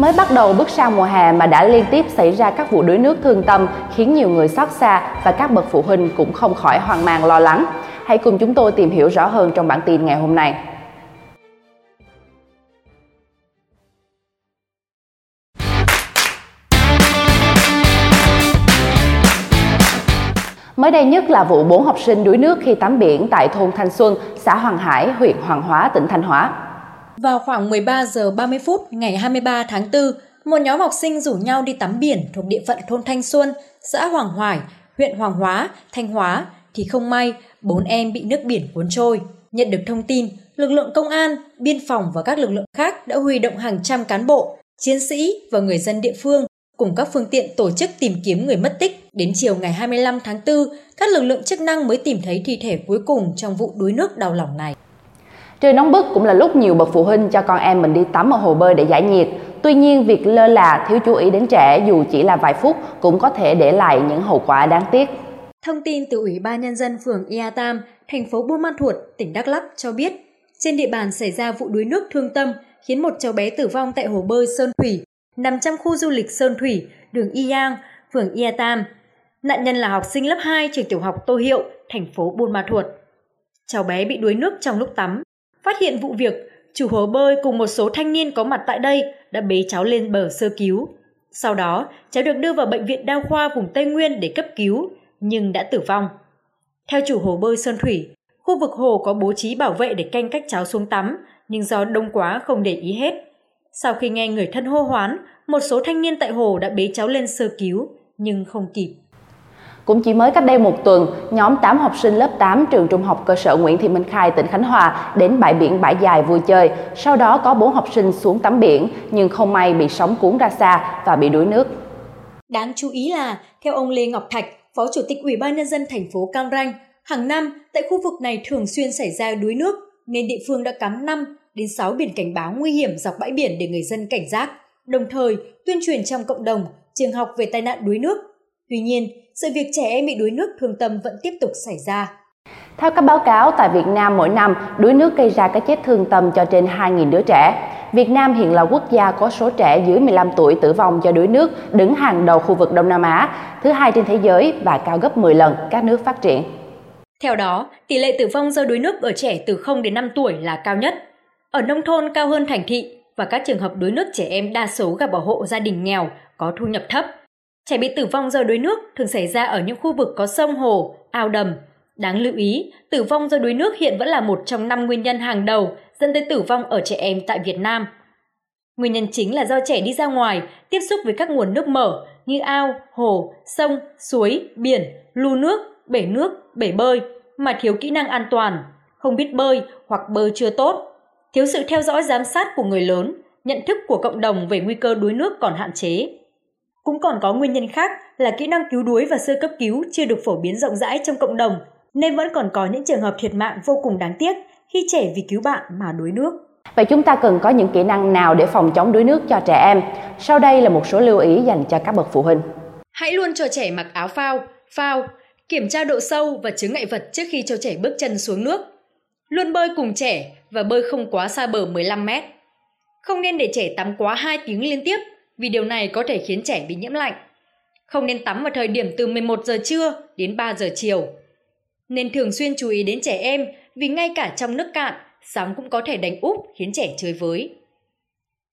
Mới bắt đầu bước sang mùa hè mà đã liên tiếp xảy ra các vụ đuối nước thương tâm khiến nhiều người xót xa và các bậc phụ huynh cũng không khỏi hoang mang lo lắng. Hãy cùng chúng tôi tìm hiểu rõ hơn trong bản tin ngày hôm nay. Mới đây nhất là vụ 4 học sinh đuối nước khi tắm biển tại thôn Thanh Xuân, xã Hoàng Hải, huyện Hoàng Hóa, tỉnh Thanh Hóa. Vào khoảng 13 giờ 30 phút ngày 23 tháng 4, một nhóm học sinh rủ nhau đi tắm biển thuộc địa phận thôn Thanh Xuân, xã Hoàng Hoài, huyện Hoàng Hóa, Thanh Hóa thì không may bốn em bị nước biển cuốn trôi. Nhận được thông tin, lực lượng công an, biên phòng và các lực lượng khác đã huy động hàng trăm cán bộ, chiến sĩ và người dân địa phương cùng các phương tiện tổ chức tìm kiếm người mất tích. Đến chiều ngày 25 tháng 4, các lực lượng chức năng mới tìm thấy thi thể cuối cùng trong vụ đuối nước đau lòng này. Trời nóng bức cũng là lúc nhiều bậc phụ huynh cho con em mình đi tắm ở hồ bơi để giải nhiệt. Tuy nhiên, việc lơ là, thiếu chú ý đến trẻ dù chỉ là vài phút cũng có thể để lại những hậu quả đáng tiếc. Thông tin từ Ủy ban Nhân dân phường Ia Tam, thành phố Buôn Ma Thuột, tỉnh Đắk Lắk cho biết, trên địa bàn xảy ra vụ đuối nước thương tâm khiến một cháu bé tử vong tại hồ bơi Sơn Thủy, nằm trong khu du lịch Sơn Thủy, đường Y Yang, phường Ia Tam. Nạn nhân là học sinh lớp 2 trường tiểu học Tô Hiệu, thành phố Buôn Ma Thuột. Cháu bé bị đuối nước trong lúc tắm. Phát hiện vụ việc, chủ hồ bơi cùng một số thanh niên có mặt tại đây đã bế cháu lên bờ sơ cứu. Sau đó, cháu được đưa vào bệnh viện đa khoa vùng Tây Nguyên để cấp cứu, nhưng đã tử vong. Theo chủ hồ bơi Sơn Thủy, khu vực hồ có bố trí bảo vệ để canh cách cháu xuống tắm, nhưng do đông quá không để ý hết. Sau khi nghe người thân hô hoán, một số thanh niên tại hồ đã bế cháu lên sơ cứu, nhưng không kịp. Cũng chỉ mới cách đây một tuần, nhóm 8 học sinh lớp 8 trường trung học cơ sở Nguyễn Thị Minh Khai, tỉnh Khánh Hòa đến bãi biển Bãi Dài vui chơi. Sau đó có 4 học sinh xuống tắm biển nhưng không may bị sóng cuốn ra xa và bị đuối nước. Đáng chú ý là, theo ông Lê Ngọc Thạch, Phó Chủ tịch Ủy ban Nhân dân thành phố Cam Ranh, hàng năm tại khu vực này thường xuyên xảy ra đuối nước nên địa phương đã cắm 5 đến 6 biển cảnh báo nguy hiểm dọc bãi biển để người dân cảnh giác, đồng thời tuyên truyền trong cộng đồng, trường học về tai nạn đuối nước. Tuy nhiên, sự việc trẻ em bị đuối nước thương tâm vẫn tiếp tục xảy ra. Theo các báo cáo, tại Việt Nam mỗi năm, đuối nước gây ra cái chết thương tâm cho trên 2.000 đứa trẻ. Việt Nam hiện là quốc gia có số trẻ dưới 15 tuổi tử vong do đuối nước đứng hàng đầu khu vực Đông Nam Á, thứ hai trên thế giới và cao gấp 10 lần các nước phát triển. Theo đó, tỷ lệ tử vong do đuối nước ở trẻ từ 0 đến 5 tuổi là cao nhất. Ở nông thôn cao hơn thành thị và các trường hợp đuối nước trẻ em đa số gặp ở hộ gia đình nghèo có thu nhập thấp. Trẻ bị tử vong do đuối nước thường xảy ra ở những khu vực có sông hồ, ao đầm. Đáng lưu ý, tử vong do đuối nước hiện vẫn là một trong năm nguyên nhân hàng đầu dẫn tới tử vong ở trẻ em tại Việt Nam. Nguyên nhân chính là do trẻ đi ra ngoài, tiếp xúc với các nguồn nước mở như ao, hồ, sông, suối, biển, lu nước, bể nước, bể bơi mà thiếu kỹ năng an toàn, không biết bơi hoặc bơi chưa tốt, thiếu sự theo dõi giám sát của người lớn, nhận thức của cộng đồng về nguy cơ đuối nước còn hạn chế. Cũng còn có nguyên nhân khác là kỹ năng cứu đuối và sơ cấp cứu chưa được phổ biến rộng rãi trong cộng đồng, nên vẫn còn có những trường hợp thiệt mạng vô cùng đáng tiếc khi trẻ vì cứu bạn mà đuối nước. Vậy chúng ta cần có những kỹ năng nào để phòng chống đuối nước cho trẻ em? Sau đây là một số lưu ý dành cho các bậc phụ huynh. Hãy luôn cho trẻ mặc áo phao, phao, kiểm tra độ sâu và chướng ngại vật trước khi cho trẻ bước chân xuống nước. Luôn bơi cùng trẻ và bơi không quá xa bờ 15 mét. Không nên để trẻ tắm quá 2 tiếng liên tiếp vì điều này có thể khiến trẻ bị nhiễm lạnh. Không nên tắm vào thời điểm từ 11 giờ trưa đến 3 giờ chiều. Nên thường xuyên chú ý đến trẻ em vì ngay cả trong nước cạn, sóng cũng có thể đánh úp khiến trẻ chơi với.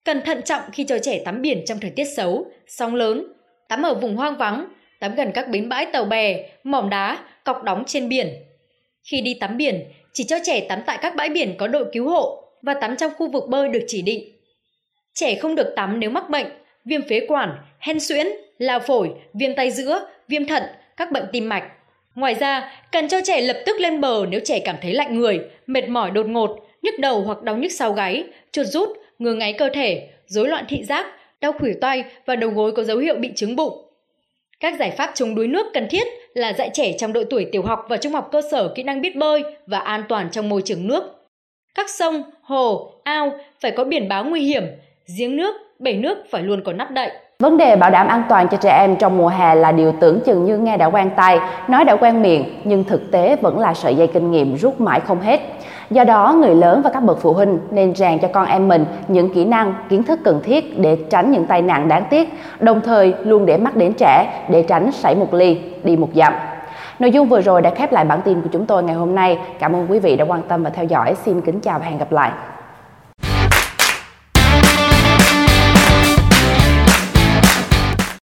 Cần thận trọng khi cho trẻ tắm biển trong thời tiết xấu, sóng lớn, tắm ở vùng hoang vắng, tắm gần các bến bãi tàu bè, mỏm đá, cọc đóng trên biển. Khi đi tắm biển, chỉ cho trẻ tắm tại các bãi biển có đội cứu hộ và tắm trong khu vực bơi được chỉ định. Trẻ không được tắm nếu mắc bệnh, viêm phế quản, hen suyễn, lao phổi, viêm tay giữa, viêm thận, các bệnh tim mạch. Ngoài ra, cần cho trẻ lập tức lên bờ nếu trẻ cảm thấy lạnh người, mệt mỏi đột ngột, nhức đầu hoặc đau nhức sau gáy, chuột rút, ngứa ngáy cơ thể, rối loạn thị giác, đau khuỷu tay và đầu gối có dấu hiệu bị chứng bụng. Các giải pháp chống đuối nước cần thiết là dạy trẻ trong độ tuổi tiểu học và trung học cơ sở kỹ năng biết bơi và an toàn trong môi trường nước. Các sông, hồ, ao phải có biển báo nguy hiểm, giếng nước, bể nước phải luôn có nắp đậy. Vấn đề bảo đảm an toàn cho trẻ em trong mùa hè là điều tưởng chừng như nghe đã quen tai, nói đã quen miệng, nhưng thực tế vẫn là sợi dây kinh nghiệm rút mãi không hết. Do đó, người lớn và các bậc phụ huynh nên rèn cho con em mình những kỹ năng, kiến thức cần thiết để tránh những tai nạn đáng tiếc, đồng thời luôn để mắt đến trẻ để tránh xảy một ly, đi một dặm. Nội dung vừa rồi đã khép lại bản tin của chúng tôi ngày hôm nay. Cảm ơn quý vị đã quan tâm và theo dõi. Xin kính chào và hẹn gặp lại.